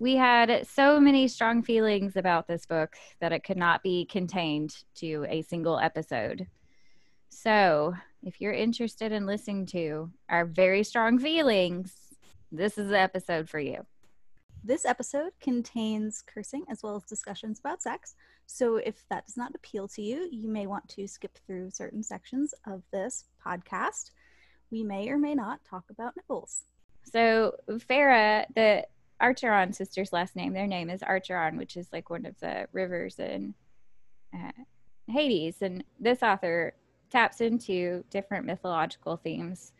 We had so many strong feelings about this book that it could not be contained to a single episode. So, if you're interested in listening to our very strong feelings, this is the episode for you. This episode contains cursing as well as discussions about sex. So if that does not appeal to you, you may want to skip through certain sections of this podcast. We may or may not talk about nipples. So Feyre, the Archeron sisters' last name, their name is Archeron, which is like one of the rivers in uh, Hades. And this author taps into different mythological themes,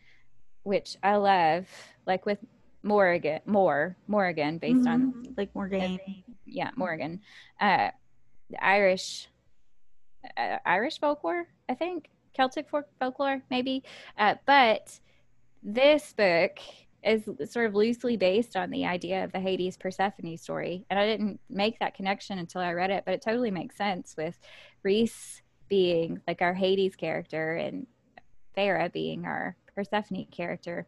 which I love, like with Morrigan, Mor Morrigan, based mm-hmm. on like Morgan, yeah, Morgan, uh, Irish, uh, Irish folklore, I think, Celtic folklore, maybe, uh, but this book is sort of loosely based on the idea of the Hades Persephone story. And I didn't make that connection until I read it, but it totally makes sense with Rhys being like our Hades character and Feyre being our Persephone character,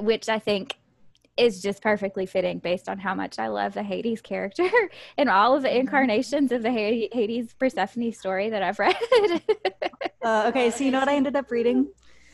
which I think is just perfectly fitting based on how much I love the Hades character and all of the mm-hmm. incarnations of the Hades Persephone story that I've read. uh, okay, so you know what I ended up reading?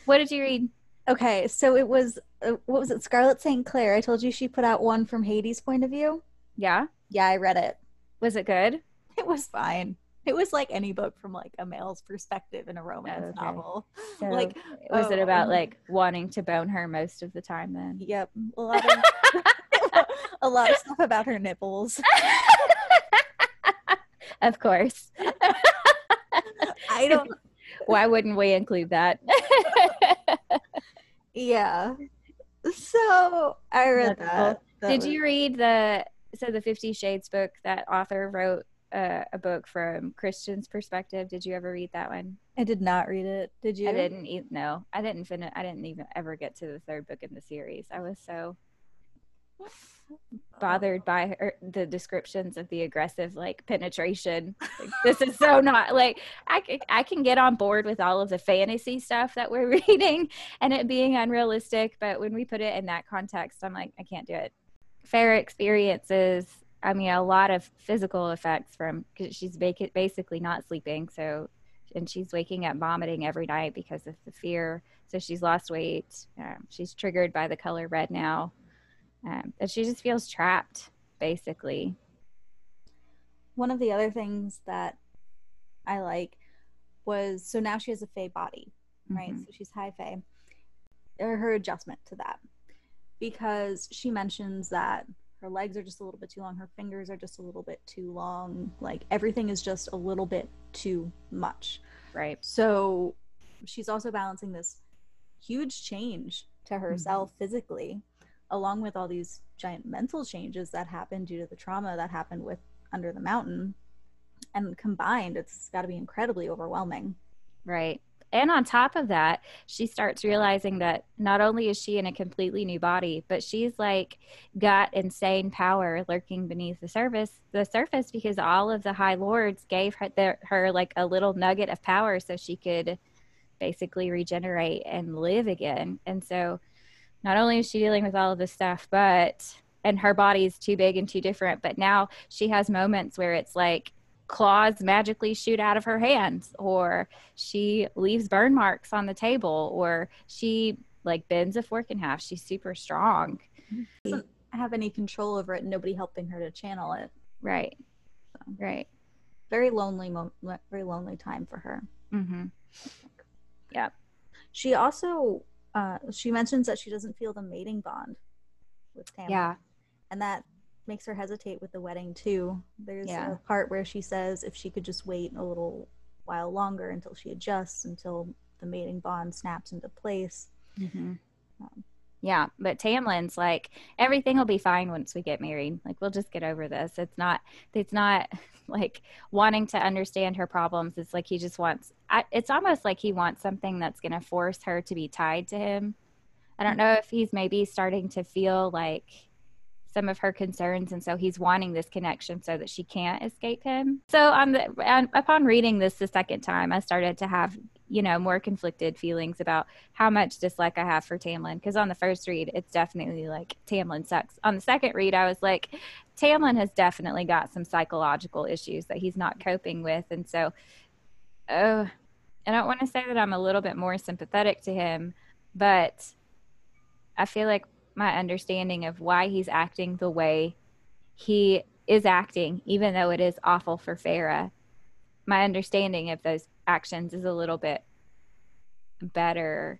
What did you read? Okay, so it was uh, what was it? Scarlett St. Clair. I told you she put out one from Hades' point of view. Yeah. Yeah, I read it. Was it good? It was fine. It was like any book from like a male's perspective in a romance okay. novel. So like, was oh, it about like wanting to bone her most of the time? Then. Yep, a lot of a lot of stuff about her nipples. of course. I don't. Why wouldn't we include that? Yeah. So I read that. that. Did was... you read the so the Fifty Shades book that author wrote uh, a book from Christian's perspective. Did you ever read that one? I did not read it. Did you? I didn't. E- no, I didn't finish. I didn't even ever get to the third book in the series. I was so bothered by her, the descriptions of the aggressive like penetration. Like, this is so not like I can, I can get on board with all of the fantasy stuff that we're reading and it being unrealistic, but when we put it in that context, I'm like I can't do it. Feyre experiences I mean, a lot of physical effects from because she's basically not sleeping. So, and she's waking up vomiting every night because of the fear. So she's lost weight. Um, she's triggered by the color red now, um, and she just feels trapped, basically. One of the other things that I like was so now she has a Fae body, right? Mm-hmm. So she's high Fae. Or her adjustment to that, because she mentions that her legs are just a little bit too long her fingers are just a little bit too long like everything is just a little bit too much right so she's also balancing this huge change to herself mm-hmm. physically along with all these giant mental changes that happened due to the trauma that happened with under the mountain and combined it's got to be incredibly overwhelming right and on top of that, she starts realizing that not only is she in a completely new body, but she's like got insane power lurking beneath the surface, the surface because all of the high lords gave her their, her like a little nugget of power so she could basically regenerate and live again. And so not only is she dealing with all of this stuff, but and her body is too big and too different, but now she has moments where it's like claws magically shoot out of her hands or she leaves burn marks on the table or she like bends a fork in half. She's super strong. Doesn't have any control over it nobody helping her to channel it. Right. So, right. very lonely mo- very lonely time for her. Mm-hmm. yeah she also uh, she mentions that she doesn't feel the mating bond with Tamlin. yeah and that makes her hesitate with the wedding too. There's yeah. a part where she says if she could just wait a little while longer until she adjusts, until the mating bond snaps into place. Mm-hmm. Um, Yeah, but Tamlin's like everything will be fine once we get married. Like we'll just get over this. It's not it's not like wanting to understand her problems. It's like he just wants I, it's almost like he wants something that's going to force her to be tied to him. I don't know if he's maybe starting to feel like some of her concerns and so he's wanting this connection so that she can't escape him. So on the on, upon reading this the second time, I started to have you know, more conflicted feelings about how much dislike I have for Tamlin. Because on the first read, it's definitely like Tamlin sucks. On the second read, I was like, Tamlin has definitely got some psychological issues that he's not coping with. And so, oh, I don't want to say that I'm a little bit more sympathetic to him, but I feel like my understanding of why he's acting the way he is acting, even though it is awful for Feyre, my understanding of those actions is a little bit better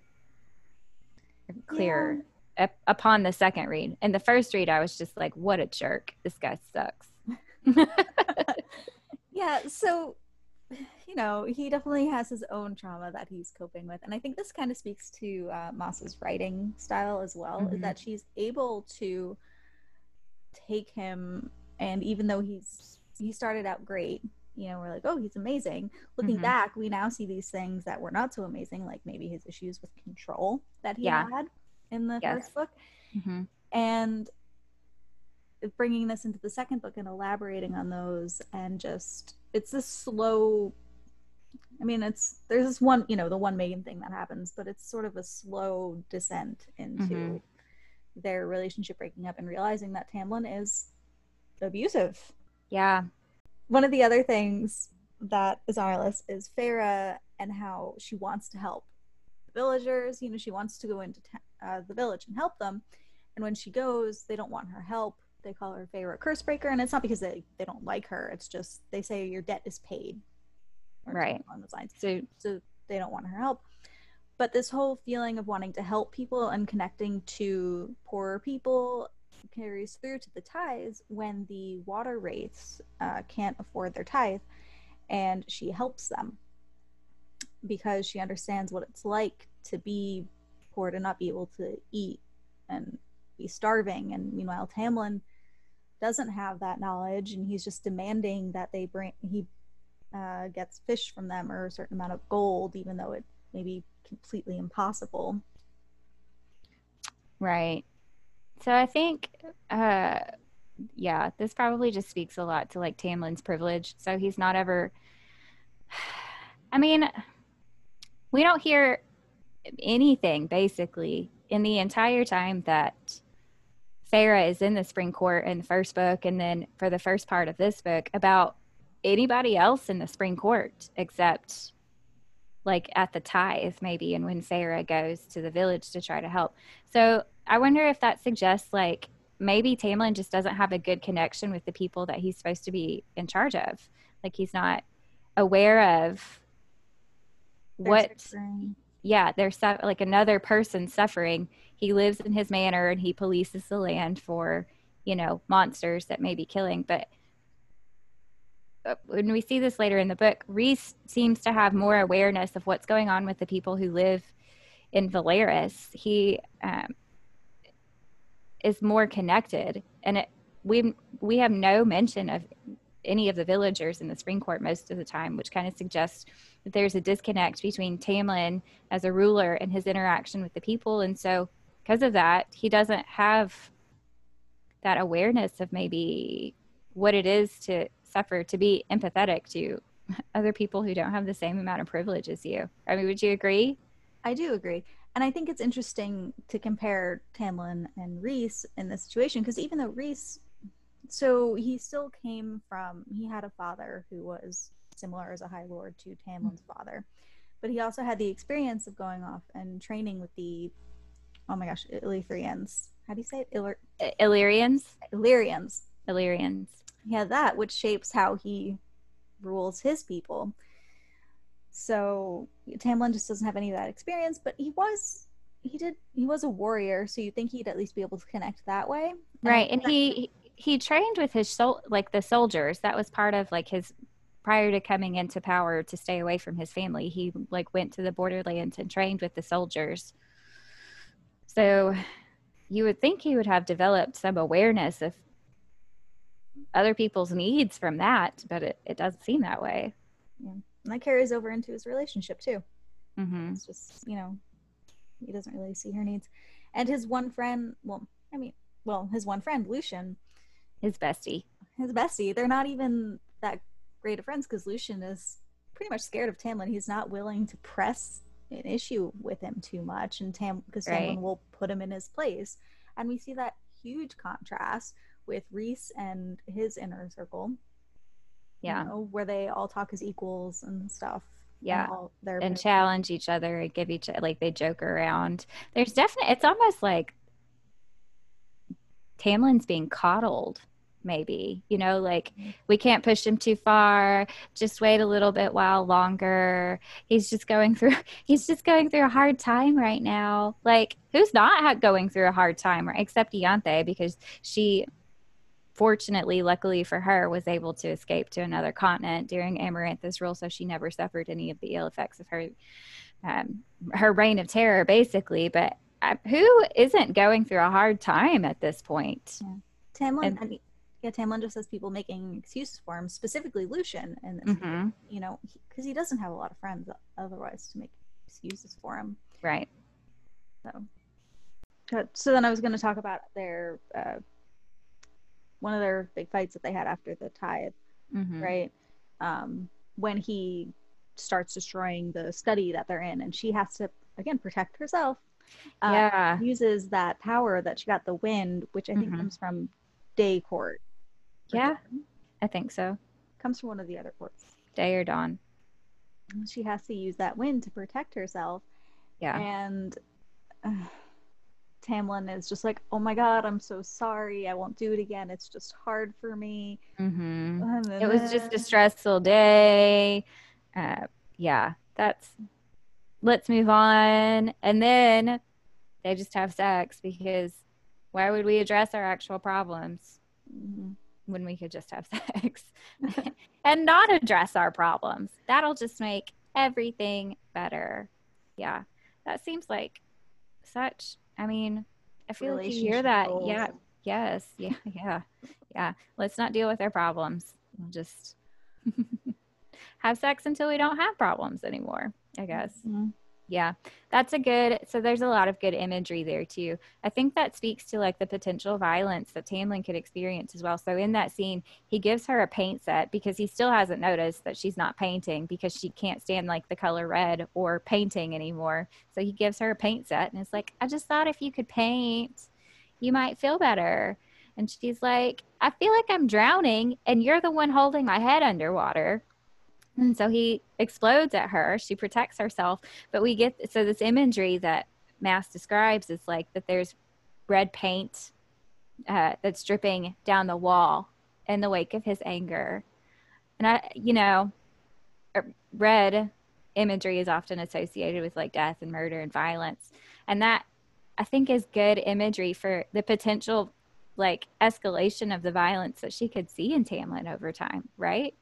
clearer yeah. upon the second read and the first read i was just like what a jerk this guy sucks yeah so you know he definitely has his own trauma that he's coping with and i think this kind of speaks to uh, Maas's writing style as well mm-hmm. is that she's able to take him and even though he's he started out great you know, we're like, oh, he's amazing. Looking mm-hmm. back, we now see these things that were not so amazing, like maybe his issues with control that he yeah. had in the yes. first book. Mm-hmm. And bringing this into the second book and elaborating on those, and just, it's this slow. I mean, it's there's this one, you know, the one main thing that happens, but it's sort of a slow descent into mm-hmm. their relationship breaking up and realizing that Tamlin is abusive. Yeah, one of the other things that is on our list is Feyre and how she wants to help the villagers. You know, she wants to go into uh, the village and help them. And when she goes, they don't want her help. They call her Feyre Cursebreaker, and it's not because they, they don't like her. It's just they say your debt is paid, right? On those lines. So so they don't want her help. But this whole feeling of wanting to help people and connecting to poorer people carries through to the tithes when the water wraiths uh, can't afford their tithe, and she helps them because she understands what it's like to be poor to not be able to eat and be starving. And meanwhile, Tamlin doesn't have that knowledge, and he's just demanding that they bring he uh, gets fish from them or a certain amount of gold, even though it may be completely impossible. Right. So I think, uh, yeah, this probably just speaks a lot to like Tamlin's privilege. So he's not ever. I mean, we don't hear anything basically in the entire time that Feyre is in the Spring Court in the first book, and then for the first part of this book about anybody else in the Spring Court except like at the tithe maybe and when Feyre goes to the village to try to help. So I wonder if that suggests like maybe Tamlin just doesn't have a good connection with the people that he's supposed to be in charge of. Like he's not aware of they're what suffering. yeah, there's su- like another person suffering. He lives in his manor and he polices the land for, you know, monsters that may be killing, but uh, when we see this later in the book, Rhys seems to have more awareness of what's going on with the people who live in Velaris. He um, is more connected, and it, we we have no mention of any of the villagers in the Spring Court most of the time, which kind of suggests that there's a disconnect between Tamlin as a ruler and his interaction with the people, and so because of that, he doesn't have that awareness of maybe what it is to suffer to be empathetic to other people who don't have the same amount of privilege as you. I mean, would you agree? I do agree. And I think it's interesting to compare Tamlin and Rhys in this situation because even though Rhys, so he still came from, he had a father who was similar as a High Lord to Tamlin's mm-hmm. father, but he also had the experience of going off and training with the, oh my gosh, Illyrians. How do you say it? Illyr- Illyrians? Illyrians. Illyrians. He had that, which shapes how he rules his people. So Tamlin just doesn't have any of that experience, but he was he did he was a warrior, so you think he'd at least be able to connect that way. And right. And he he trained with his soul like the soldiers. That was part of like his prior to coming into power to stay away from his family. He like went to the borderlands and trained with the soldiers. So you would think he would have developed some awareness of other people's needs from that, but it, it doesn't seem that way. Yeah. And that carries over into his relationship too. Mm-hmm. It's just, you know, he doesn't really see her needs. And his one friend, well, I mean, well, his one friend, Lucien. his bestie, his bestie, they're not even that great of friends because Lucien is pretty much scared of Tamlin. He's not willing to press an issue with him too much, and Tam because right. Tamlin will put him in his place. And we see that huge contrast with Rhys and his inner circle. Yeah, you know, where they all talk as equals and stuff. Yeah, and, and challenge each other and give each like they joke around. There's definitely it's almost like Tamlin's being coddled maybe you know like mm-hmm. we can't push him too far just wait a little bit while longer he's just going through he's just going through a hard time right now like who's not going through a hard time except Ianthe because she fortunately luckily for her was able to escape to another continent during Amarantha's rule so she never suffered any of the ill effects of her um, her reign of terror basically but uh, who isn't going through a hard time at this point yeah. Tamlin, and, yeah, Tamlin just has people making excuses for him, specifically Lucien, and mm-hmm. you know, because he, he, doesn't have a lot of friends otherwise to make excuses for him. Right. So, so then I was going to talk about their uh, one of their big fights that they had after the tithe, mm-hmm. right? Um, when he starts destroying the study that they're in, and she has to again protect herself. Uh, yeah, uses that power that she got the wind, which I think mm-hmm. comes from Day Court. yeah, I think so. Comes from one of the other ports. Day or dawn. She has to use that wind to protect herself. Yeah. And uh, Tamlin is just like, oh my god, I'm so sorry. I won't do it again. It's just hard for me. Mm-hmm. It was just a stressful day. Uh, yeah, that's. Let's move on. And then they just have sex because why would we address our actual problems? Mm-hmm when we could just have sex and not address our problems. That'll just make everything better. Yeah. That seems like such, I mean, I feel like you hear that. Goals. Yeah. Yes. Yeah. Yeah. Yeah. Let's not deal with our problems. We'll just have sex until we don't have problems anymore, I guess. Mm-hmm. Yeah, that's a good. So there's a lot of good imagery there too. I think that speaks to like the potential violence that Tamlin could experience as well. So in that scene, he gives her a paint set because he still hasn't noticed that she's not painting because she can't stand like the color red or painting anymore. So he gives her a paint set and it's like, I just thought if you could paint, you might feel better. And she's like, I feel like I'm drowning and you're the one holding my head underwater. And so he explodes at her. She protects herself. But we get so this imagery that Maas describes is like that there's red paint uh, that's dripping down the wall in the wake of his anger. And I, you know, er, red imagery is often associated with like death and murder and violence. And that I think is good imagery for the potential like escalation of the violence that she could see in Tamlin over time, right?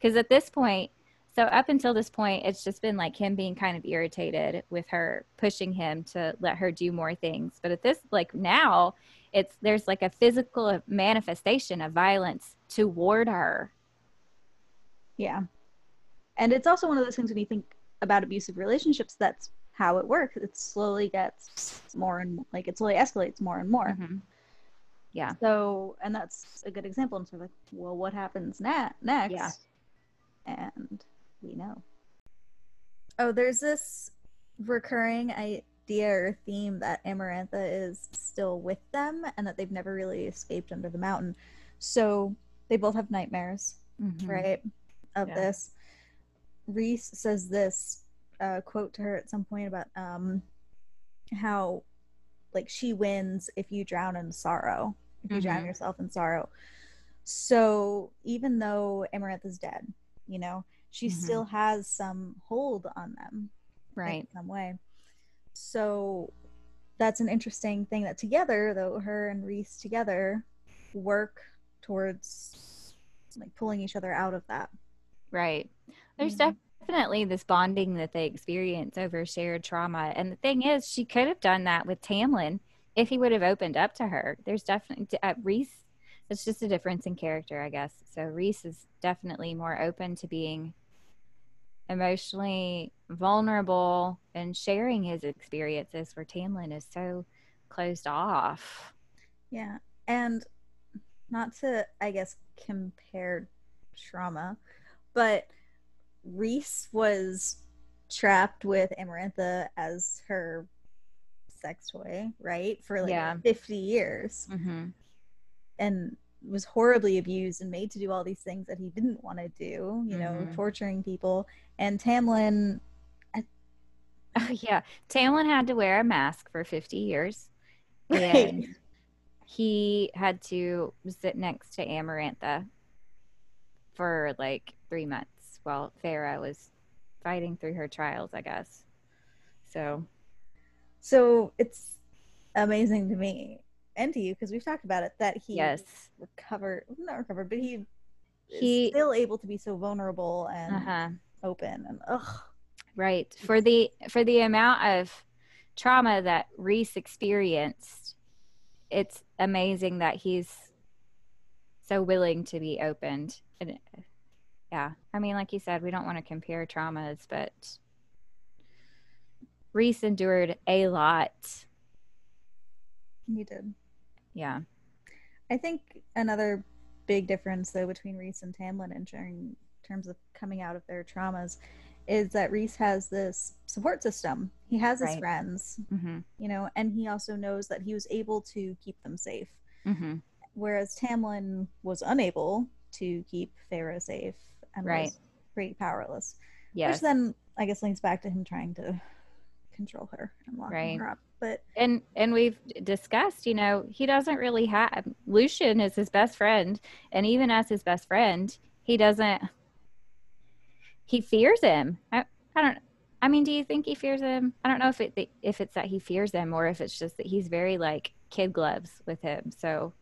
Because at this point, so up until this point, it's just been like him being kind of irritated with her pushing him to let her do more things. But at this, like now, it's there's like a physical manifestation of violence toward her. Yeah. And it's also one of those things when you think about abusive relationships, that's how it works. It slowly gets more and like it slowly escalates more and more. Mm-hmm. Yeah. So, and that's a good example. And sort of like, well, what happens na- next? Yeah and we know. Oh, there's this recurring idea or theme that Amarantha is still with them and that they've never really escaped under the mountain. So they both have nightmares, mm-hmm. right? Of yeah. this. Rhys says this uh, quote to her at some point about um, how, like, she wins if you drown in sorrow, if you mm-hmm. drown yourself in sorrow. So even though Amarantha's dead, you know she mm-hmm. still has some hold on them right in some way so that's an interesting thing that together though her and rhys together work towards like pulling each other out of that right there's mm-hmm. definitely this bonding that they experience over shared trauma and the thing is she could have done that with tamlin if he would have opened up to her. There's definitely uh, Rhys. It's just a difference in character, I guess. So Rhys is definitely more open to being emotionally vulnerable and sharing his experiences, where Tamlin is so closed off. Yeah, and not to, I guess, compare trauma, but Rhys was trapped with Amarantha as her sex toy, right? For like Yeah. 50 years Mm-hmm. And was horribly abused and made to do all these things that he didn't want to do, you know, Mhm. torturing people. And Tamlin, Oh yeah, Tamlin had to wear a mask for 50 years, and he had to sit next to Amarantha for like three months while Feyre was fighting through her trials, I guess. So so it's amazing to me and to you because we've talked about it that he yes, recovered, not recovered, but he, He- is still able to be so vulnerable and uh huh. open and ugh. Right. For the for the amount of trauma that Rhys experienced, it's amazing that he's so willing to be opened. And yeah, I mean, like you said, we don't want to compare traumas, but Rhys endured a lot. He did. Yeah. I think another big difference though between Rhys and Tamlin in term- terms of coming out of their traumas is that Rhys has this support system. He has his friends, Mm-hmm. you know, and he also knows that he was able to keep them safe. Mm-hmm. Whereas Tamlin was unable to keep Feyre safe and Right. was pretty powerless. Yes. Which then I guess links back to him trying to control her and locking Right. her up. But and and we've discussed you know he doesn't really have lucien is his best friend and even as his best friend he doesn't he fears him. I, I don't i mean do you think he fears him? I don't know if it if it's that he fears him or if it's just that he's very like kid gloves with him so.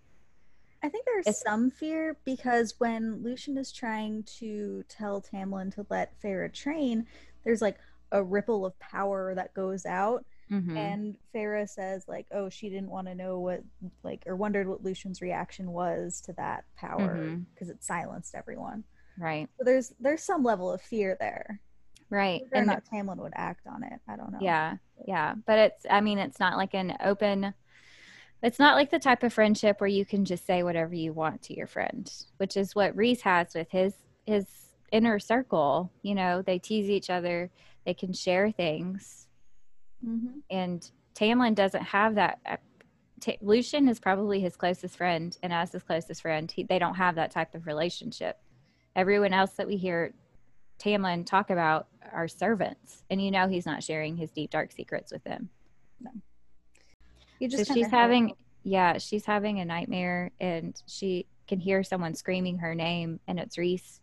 I think there's some fear because when Lucien is trying to tell Tamlin to let Feyre train, there's like a ripple of power that goes out, mhm, and Feyre says like, "Oh, she didn't want to know what like or wondered what Lucien's reaction was to that power because it silenced everyone." right So there's there's some level of fear there. right Whether or and not Tamlin would act on it, I don't know. Yeah, yeah, but it's I mean it's not like an open it's not like the type of friendship where you can just say whatever you want to your friend, which is what Rhys has with his his inner circle. You know, they tease each other, they can share things, hmm and Tamlin doesn't have that. uh, Ta- Lucien is probably his closest friend, and as his closest friend, he, they don't have that type of relationship. Everyone else that we hear Tamlin talk about are servants, and you know he's not sharing his deep dark secrets with them. You So she's having, have- yeah, she's having a nightmare, and she can hear someone screaming her name, and it's Rhys.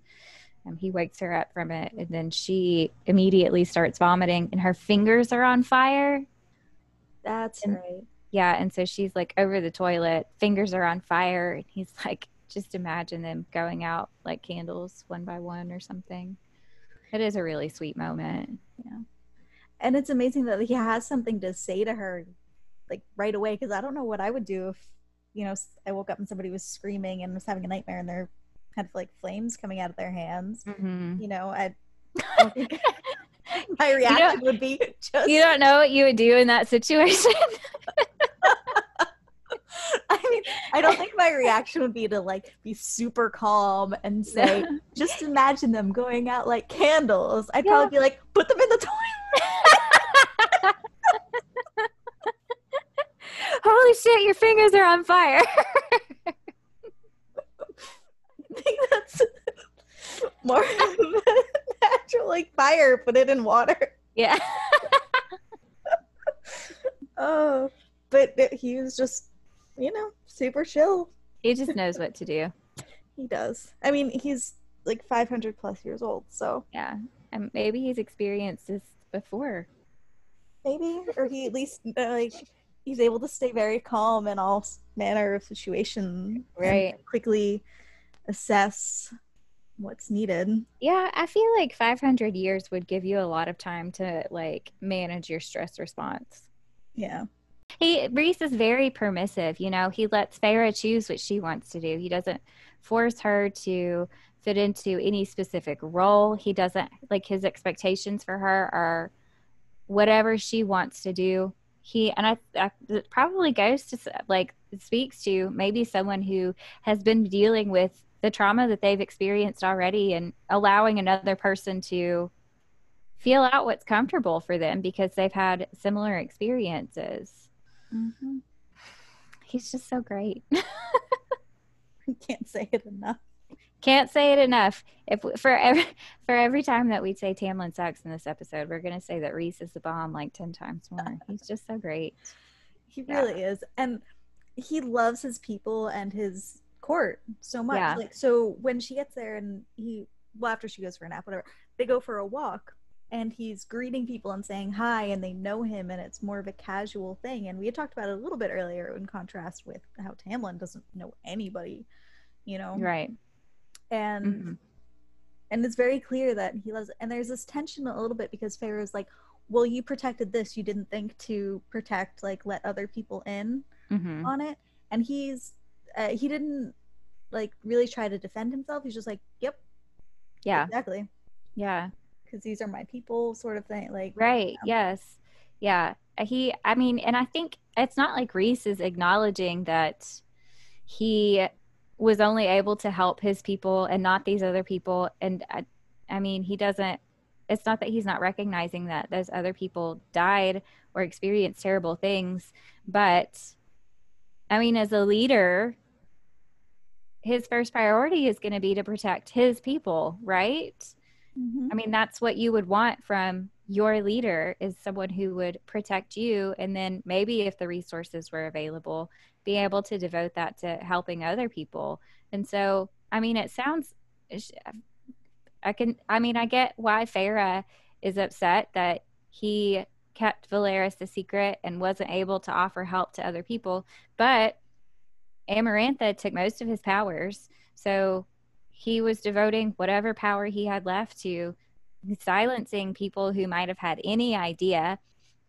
Um, he wakes her up from it, and then she immediately starts vomiting, and her fingers are on fire. That's and- right. Yeah, and so she's like over the toilet, fingers are on fire, and he's like, just imagine them going out like candles one by one or something. It is a really sweet moment. Yeah. And it's amazing that he has something to say to her like right away because i don't know what i would do if you know I woke up and somebody was screaming and was having a nightmare and they're kind of like flames coming out of their hands Mm-hmm. you know i, I think my reaction would be just You don't know what you would do in that situation. i mean i don't think my reaction would be to like be super calm and say just imagine them going out like candles i'd Yeah. probably be like put them in the toilet Holy shit, your fingers are on fire. I think that's more natural, like fire. Put it in water. yeah. Oh, but he was just, you know, super chill. He just knows what to do. He does. I mean, he's like 500 plus years old, so Yeah. And maybe he's experienced this before. maybe, or he at least uh, like he's able to stay very calm in all manner of situations, and Right. quickly assess what's needed. Yeah, I feel like 500 years would give you a lot of time to like manage your stress response. Yeah. He Rhys is very permissive. You know, he lets Feyre choose what she wants to do. He doesn't force her to fit into any specific role. He doesn't like his expectations for her are whatever she wants to do. He and I, I probably goes to like speaks to maybe someone who has been dealing with the trauma that they've experienced already and allowing another person to feel out what's comfortable for them because they've had similar experiences. Mm-hmm. He's just so great. Can't say it enough. Can't say it enough. If for every for every time that we say Tamlin sucks in this episode, we're gonna say that Rhys is the bomb like ten times more. He's just so great. He really is, and he loves his people and his court so much. Yeah. Like so, when she gets there and he, well, after she goes for a nap, whatever, they go for a walk and he's greeting people and saying hi and they know him and it's more of a casual thing and we had talked about it a little bit earlier in contrast with how tamlin doesn't know anybody you know right and mm-hmm. and it's very clear that he loves and there's this tension a little bit because is like well you protected this you didn't think to protect like let other people in mm-hmm. on it and he's uh, he didn't like really try to defend himself. He's just like yep yeah. exactly. Yeah. Because these are my people sort of thing like right you know. yes. Yeah. He i mean and i think it's not like Rhys is acknowledging that he was only able to help his people and not these other people. And I, I mean he doesn't it's not that he's not recognizing that those other people died or experienced terrible things but i mean as a leader his first priority is going to be to protect his people right mm-hmm. i mean that's what you would want from your leader is someone who would protect you and then maybe if the resources were available be able to devote that to helping other people and so i mean it sounds i can i mean i get why Feyre is upset that he kept Velaris a secret and wasn't able to offer help to other people but Amarantha took most of his powers so he was devoting whatever power he had left to silencing people who might have had any idea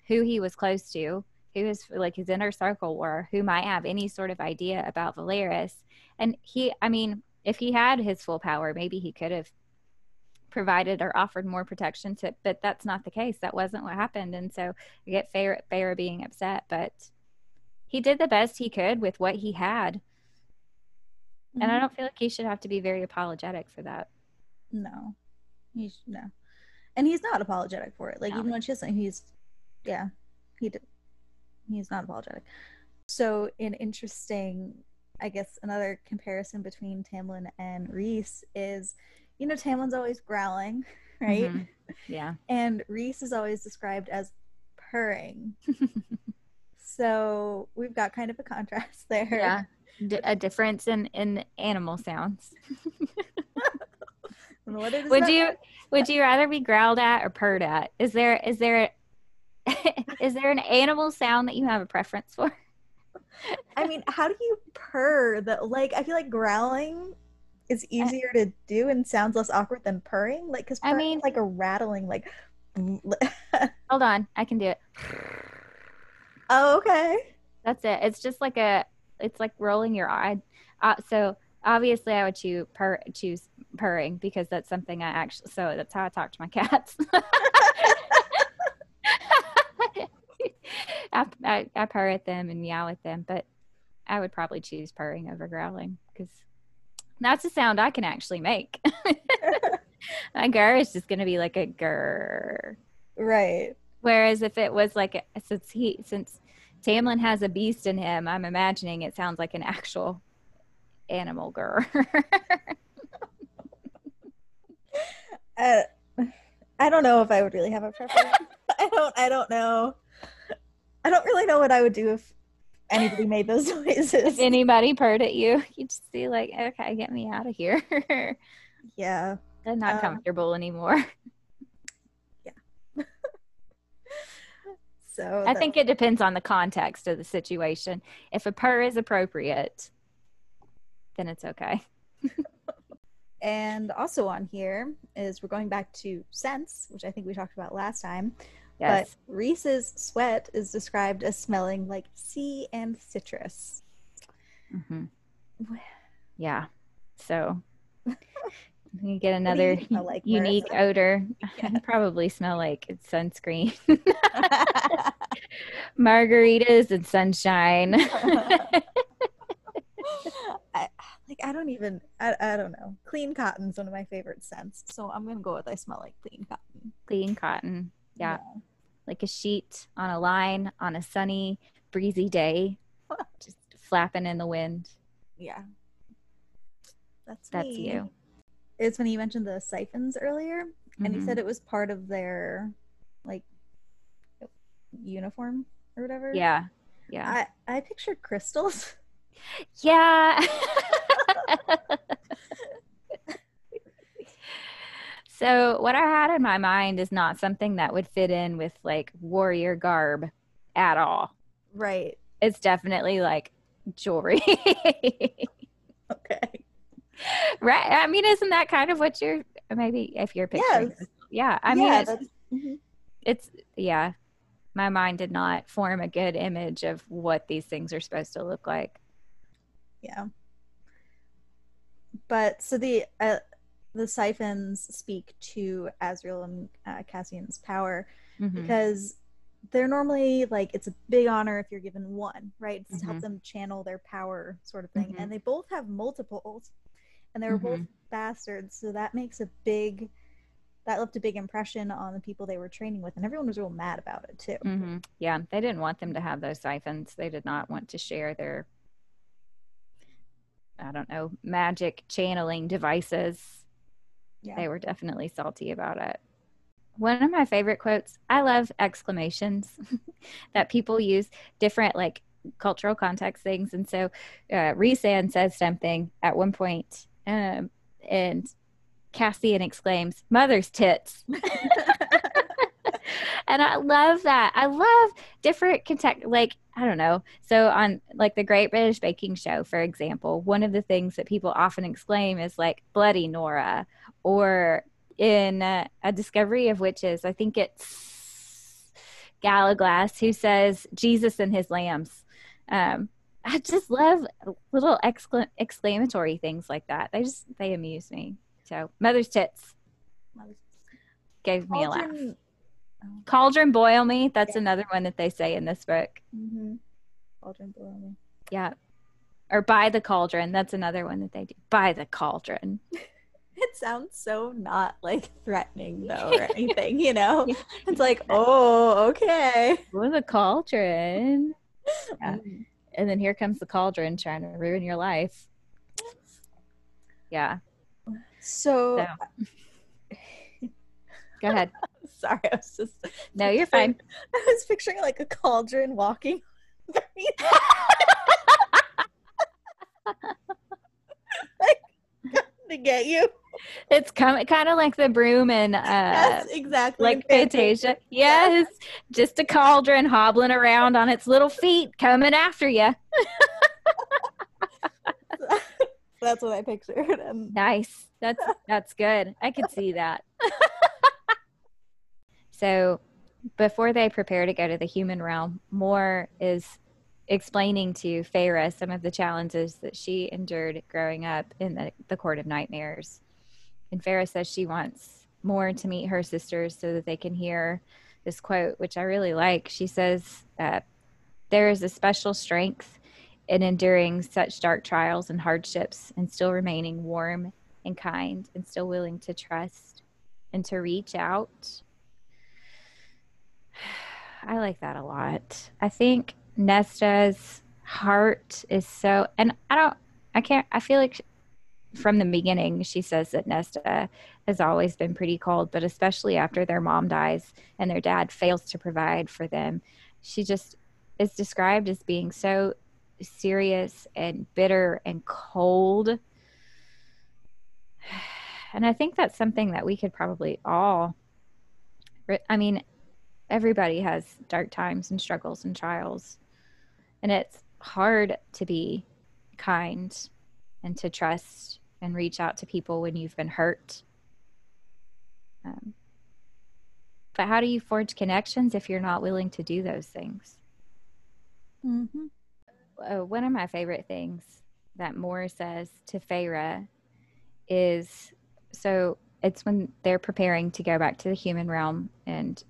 who he was close to, who his like his inner circle were, who might have any sort of idea about Velaris. And he, I mean, if he had his full power, maybe he could have provided or offered more protection to, but that's not the case. That wasn't what happened. And so I get Feyre being upset, but he did the best he could with what he had. Mm-hmm. And I mm-hmm. don't feel like he should have to be very apologetic for that. No, he's no and he's not apologetic for it. Like no. even when she's saying he's, yeah, he did. He's not apologetic. So an interesting, I guess, another comparison between Tamlin and Rhys is, you know, Tamlin's always growling, right? Mm-hmm. Yeah. and Rhys is always described as purring. so we've got kind of a contrast there. Yeah. D- a difference in in animal sounds. would you would you rather be growled at or purred at? Is there is there is there an animal sound that you have a preference for? I mean, how do you purr? That like I feel like growling is eh. easier to do and sounds less awkward than purring. Like because I mean, like a rattling. Like hold on, I can do it. Oh, okay. That's it. It's just like a. It's like rolling your eye. Uh, so obviously, I would choose purr, choose purring because that's something I actually. So that's how I talk to my cats. I, I, I, purr at them and meow at them, but I would probably choose purring over growling because that's a sound I can actually make. my grr is just going to be like a grr. Right. Whereas if it was like, since he, since Tamlin has a beast in him, I'm imagining it sounds like an actual animal grr. uh, I don't know if I would really have a preference. I don't. I don't know. I don't really know what I would do if anybody made those noises. If anybody purred at you, you'd just be like, "Okay, get me out of here." yeah, I'm not um, comfortable anymore. Yeah. So I think it depends on the context of the situation. If a purr is appropriate, then it's okay. and also on here is we're going back to sense, which I think we talked about last time. Yes. But Rhys's sweat is described as smelling like sea and citrus. Mm-hmm. Yeah. So you get another like, unique Marissa? odor. Yeah. Probably smell like it's sunscreen, margaritas, and sunshine. I, like I don't even I, I don't know. Clean cotton's one of my favorite scents, so I'm gonna go with I smell like clean cotton. Clean cotton. Yeah. Like a sheet on a line on a sunny, breezy day, just flapping in the wind. Yeah. That's That's me. you. It's when you mentioned the siphons earlier, and you Mhm. said it was part of their like uniform or whatever. Yeah. Yeah. I I pictured crystals. Yeah. so, what I had in my mind is not something that would fit in with like warrior garb at all. right. It's definitely like jewelry. Okay. right. I mean, isn't that kind of what you're maybe if you're picturing? Yes. Yeah. I mean, it's, mhm. it's, yeah. My mind did not form a good image of what these things are supposed to look like. Yeah. But so the uh, the siphons speak to Azriel and uh, Cassian's power Mhm. because they're normally like it's a big honor if you're given one, right? It's to help them channel their power, sort of thing. Mhm. And they both have multiples, and they were both bastards, so that makes a big that left a big impression on the people they were training with, and everyone was real mad about it too. hmm Yeah, they didn't want them to have those siphons. They did not want to share their, I don't know, magic channeling devices. Yeah. They were definitely salty about it. One of my favorite quotes, I love exclamations that people use different, like cultural context things. And so uh, Rhysand says something at one point, um, and Cassian exclaims, Mother's tits. and I love that. I love different context. Like I don't know. So on like the Great British Baking Show, for example, one of the things that people often exclaim is like "Bloody Nora," or in uh, a Discovery of Witches, I think it's Gallowglass who says "Jesus and His lambs." Um, I just love little excla- exclamatory things like that. They just they amuse me. So mother's tits gave me a laugh. Cauldron- Cauldron boil me. That's Yeah. another one that they say in this book. Mhm. Cauldron boil me. Yeah. Or by the cauldron. That's another one that they do. By the cauldron. It sounds so not like threatening though or anything, you know? It's like, oh, okay. By the cauldron. Yeah. Mm. And then here comes the cauldron trying to ruin your life. Yeah. So, So. Go ahead. sorry, I was just No, you're fine. I was picturing like a cauldron walking. to get you. It's kind of like the broom and uh Yes, exactly. like Fantasia. Yes. Just a cauldron hobbling around on its little feet coming after you. That's what I pictured. Nice. That's that's good. I could see that. so before they prepare to go to the human realm, Mor is explaining to Feyre some of the challenges that she endured growing up in the, the Court of Nightmares. And Feyre says she wants Mor to meet her sisters so that they can hear this quote, which I really like. She says, uh, There is a special strength in enduring such dark trials and hardships and still remaining warm and kind and still willing to trust and to reach out. I like that a lot. I think Nesta's heart is so, and I don't, I can't, I feel like from the beginning, she says that Nesta has always been pretty cold, but especially after their mom dies and their dad fails to provide for them, she just is described as being so serious and bitter and cold. And I think that's something that we could probably all, I mean, everybody has dark times and struggles and trials. And it's hard to be kind and to trust and reach out to people when you've been hurt. Um, But how do you forge connections if you're not willing to do those things? Mm-hmm. Uh, one of my favorite things that Mor says to Feyre is so it's when they're preparing to go back to the human realm, and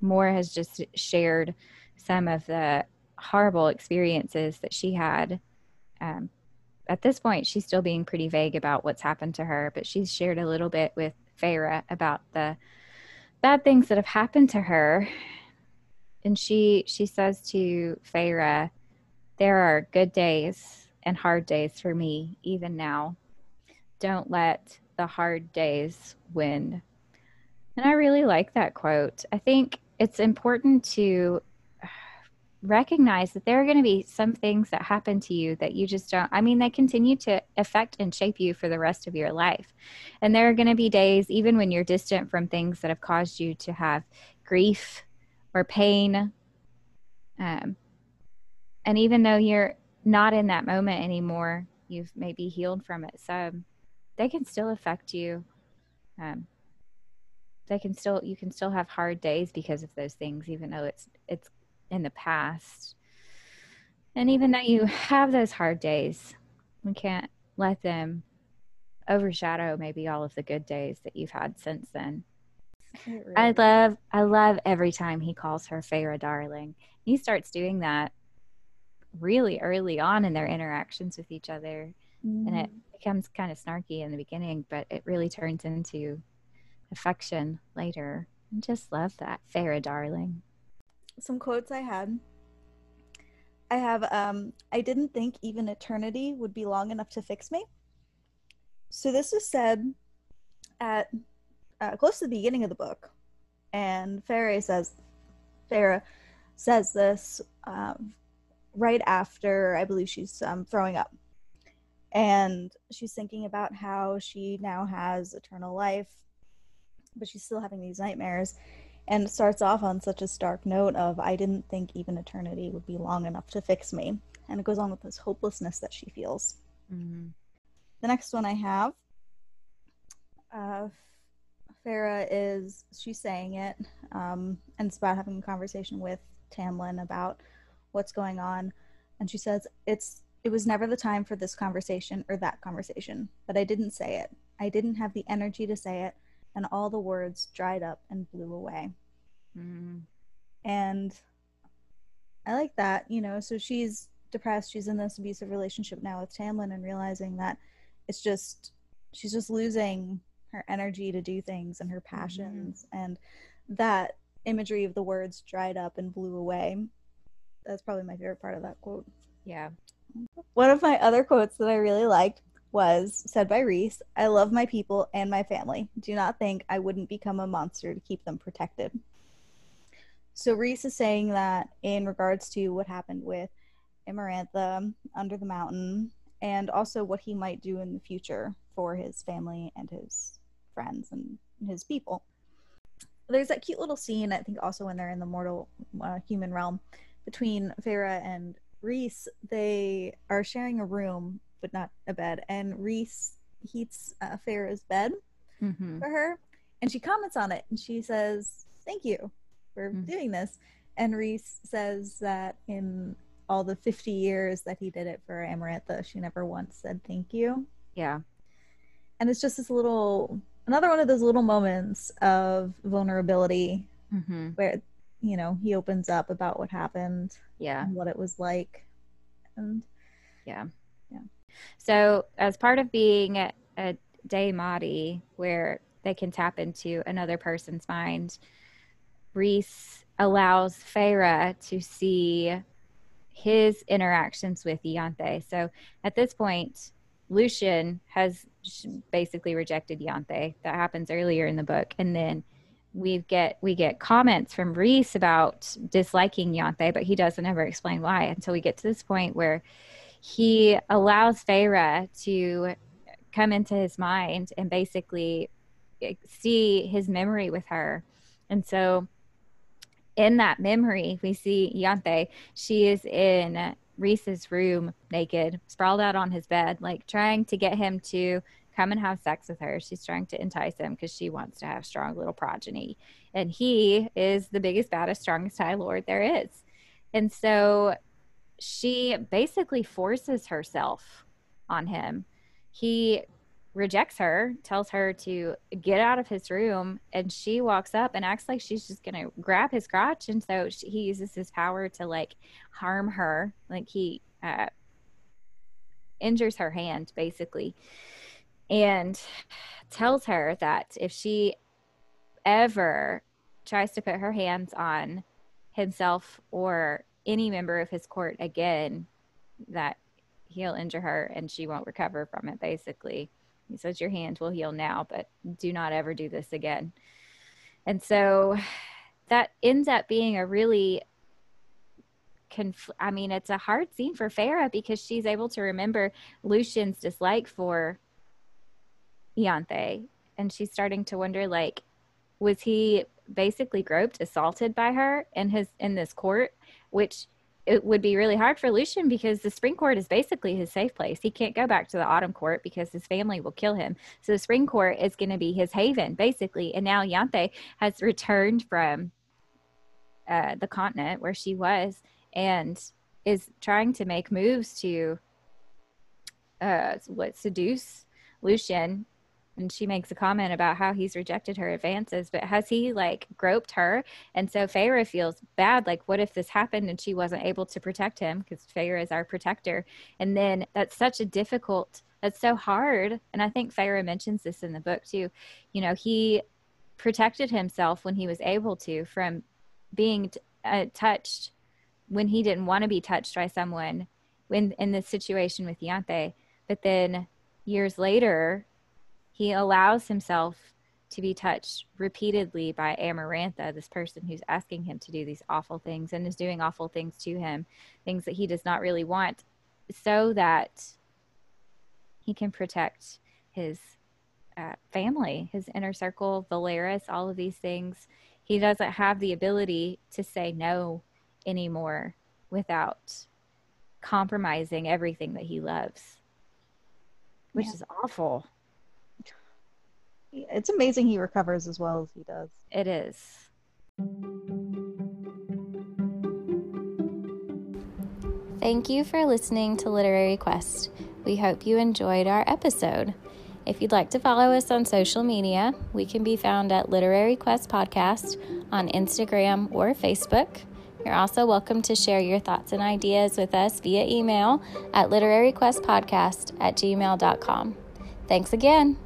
Mor has just shared some of the horrible experiences that she had. Um, at this point, she's still being pretty vague about what's happened to her, but she's shared a little bit with Feyre about the bad things that have happened to her. And she she says to Feyre, "There are good days and hard days for me, even now. Don't let the hard days win." And I really like that quote. I think it's important to recognize that there are going to be some things that happen to you that you just don't i mean they continue to affect and shape you for the rest of your life. And there are going to be days even when you're distant from things that have caused you to have grief or pain um, and even though you're not in that moment anymore you've maybe healed from it so they can still affect you. Um, they can still you can still have hard days because of those things even though it's it's in the past. And even though you have those hard days, we can't let them overshadow maybe all of the good days that you've had since then. Really I love I love every time he calls her Feyre darling. He starts doing that really early on in their interactions with each other. Mm. And it mm-hmm. becomes kind of snarky in the beginning, but it really turns into affection later. I just love that. Feyre darling some quotes I had. I have um I didn't think even eternity would be long enough to fix me. So this was said at uh, close to the beginning of the book, and Feyre says, Feyre says this um, right after I believe she's um, throwing up, and she's thinking about how she now has eternal life, but she's still having these nightmares, and starts off on such a stark note of i didn't think even eternity would be long enough to fix me and it goes on with this hopelessness that she feels. Mm-hmm. the next one i have uh, Feyre is she's saying it um, and it's about having a conversation with tamlin about what's going on and she says it's it was never the time for this conversation or that conversation but i didn't say it. I didn't have the energy to say it and all the words dried up and blew away. Mm. And I like that, you know. So she's depressed. She's in this abusive relationship now with Tamlin and realizing that it's just, she's just losing her energy to do things and her passions. Mm. And that imagery of the words dried up and blew away. That's probably my favorite part of that quote. Yeah. One of my other quotes that I really liked was said by Rhys I love my people and my family. Do not think I wouldn't become a monster to keep them protected. So Rhys is saying that in regards to what happened with Amarantha under the mountain and also what he might do in the future for his family and his friends and his people. There's that cute little scene, I think, also when they're in the mortal uh, human realm between Feyre and Rhys. They are sharing a room but not a bed. And Rhys heats uh, Feyre's bed mm-hmm. for her, and she comments on it, and she says, "Thank you for mm-hmm. doing this." And Rhys says that in all the 50 years that he did it for Amarantha, she never once said thank you. Yeah. And it's just this little, another one of those little moments of vulnerability mm-hmm. where, you know, he opens up about what happened. Yeah. what it was like. And yeah. So, as part of being a, a daemati, where they can tap into another person's mind, Rhys allows Feyre to see his interactions with Ianthe. So, at this point, Lucien has basically rejected Ianthe. That happens earlier in the book, and then we get we get comments from Rhys about disliking Ianthe, but he doesn't ever explain why until we get to this point where he allows Feyre to come into his mind and basically eh, see his memory with her. And so in that memory, we see Ianthe. She is in Rhys's room naked, sprawled out on his bed, like trying to get him to come and have sex with her. She's trying to entice him because she wants to have strong little progeny. And he is the biggest, baddest, strongest High Lord there is. And so she basically forces herself on him. He rejects her, tells her to get out of his room, and she walks up and acts like she's just gonna grab his crotch. And so she, he uses his power to like harm her, like he uh, injures her hand basically, and tells her that if she ever tries to put her hands on himself or any member of his court again, that he'll injure her and she won't recover from it basically he says, Your hand will heal now, but do not ever do this again. And so that ends up being a really conf- I mean, it's a hard scene for Feyre because she's able to remember lucien's dislike for Ianthe. And she's starting to wonder, like, was he basically groped, assaulted by her in his in this court, which it would be really hard for Lucien because the spring court is basically his safe place. He can't go back to the autumn court because his family will kill him. So the spring court is going to be his haven, basically. And now Ianthe has returned from uh, the continent where she was and is trying to make moves to uh, what seduce Lucien and she makes a comment about how he's rejected her advances, but has he like groped her? And so Feyre feels bad. Like, what if this happened and she wasn't able to protect him? Because Feyre is our protector. And then that's such a difficult, that's so hard. And I think Feyre mentions this in the book too. You know, he protected himself when he was able to from being t- uh, touched when he didn't want to be touched by someone when in this situation with Ianthe. But then years later, he allows himself to be touched repeatedly by Amarantha, this person who's asking him to do these awful things and is doing awful things to him, things that he does not really want, so that he can protect his uh, family, his inner circle, Velaris, all of these things. He doesn't have the ability to say no anymore without compromising everything that he loves, which yeah. is awful it's amazing he recovers as well as he does. It is. Thank you for listening to Literary Quest. We hope you enjoyed our episode. If you'd like to follow us on social media, we can be found at Literary Quest Podcast on Instagram or Facebook. You're also welcome to share your thoughts and ideas with us via email at literaryquestpodcast at gmail.com. Thanks again.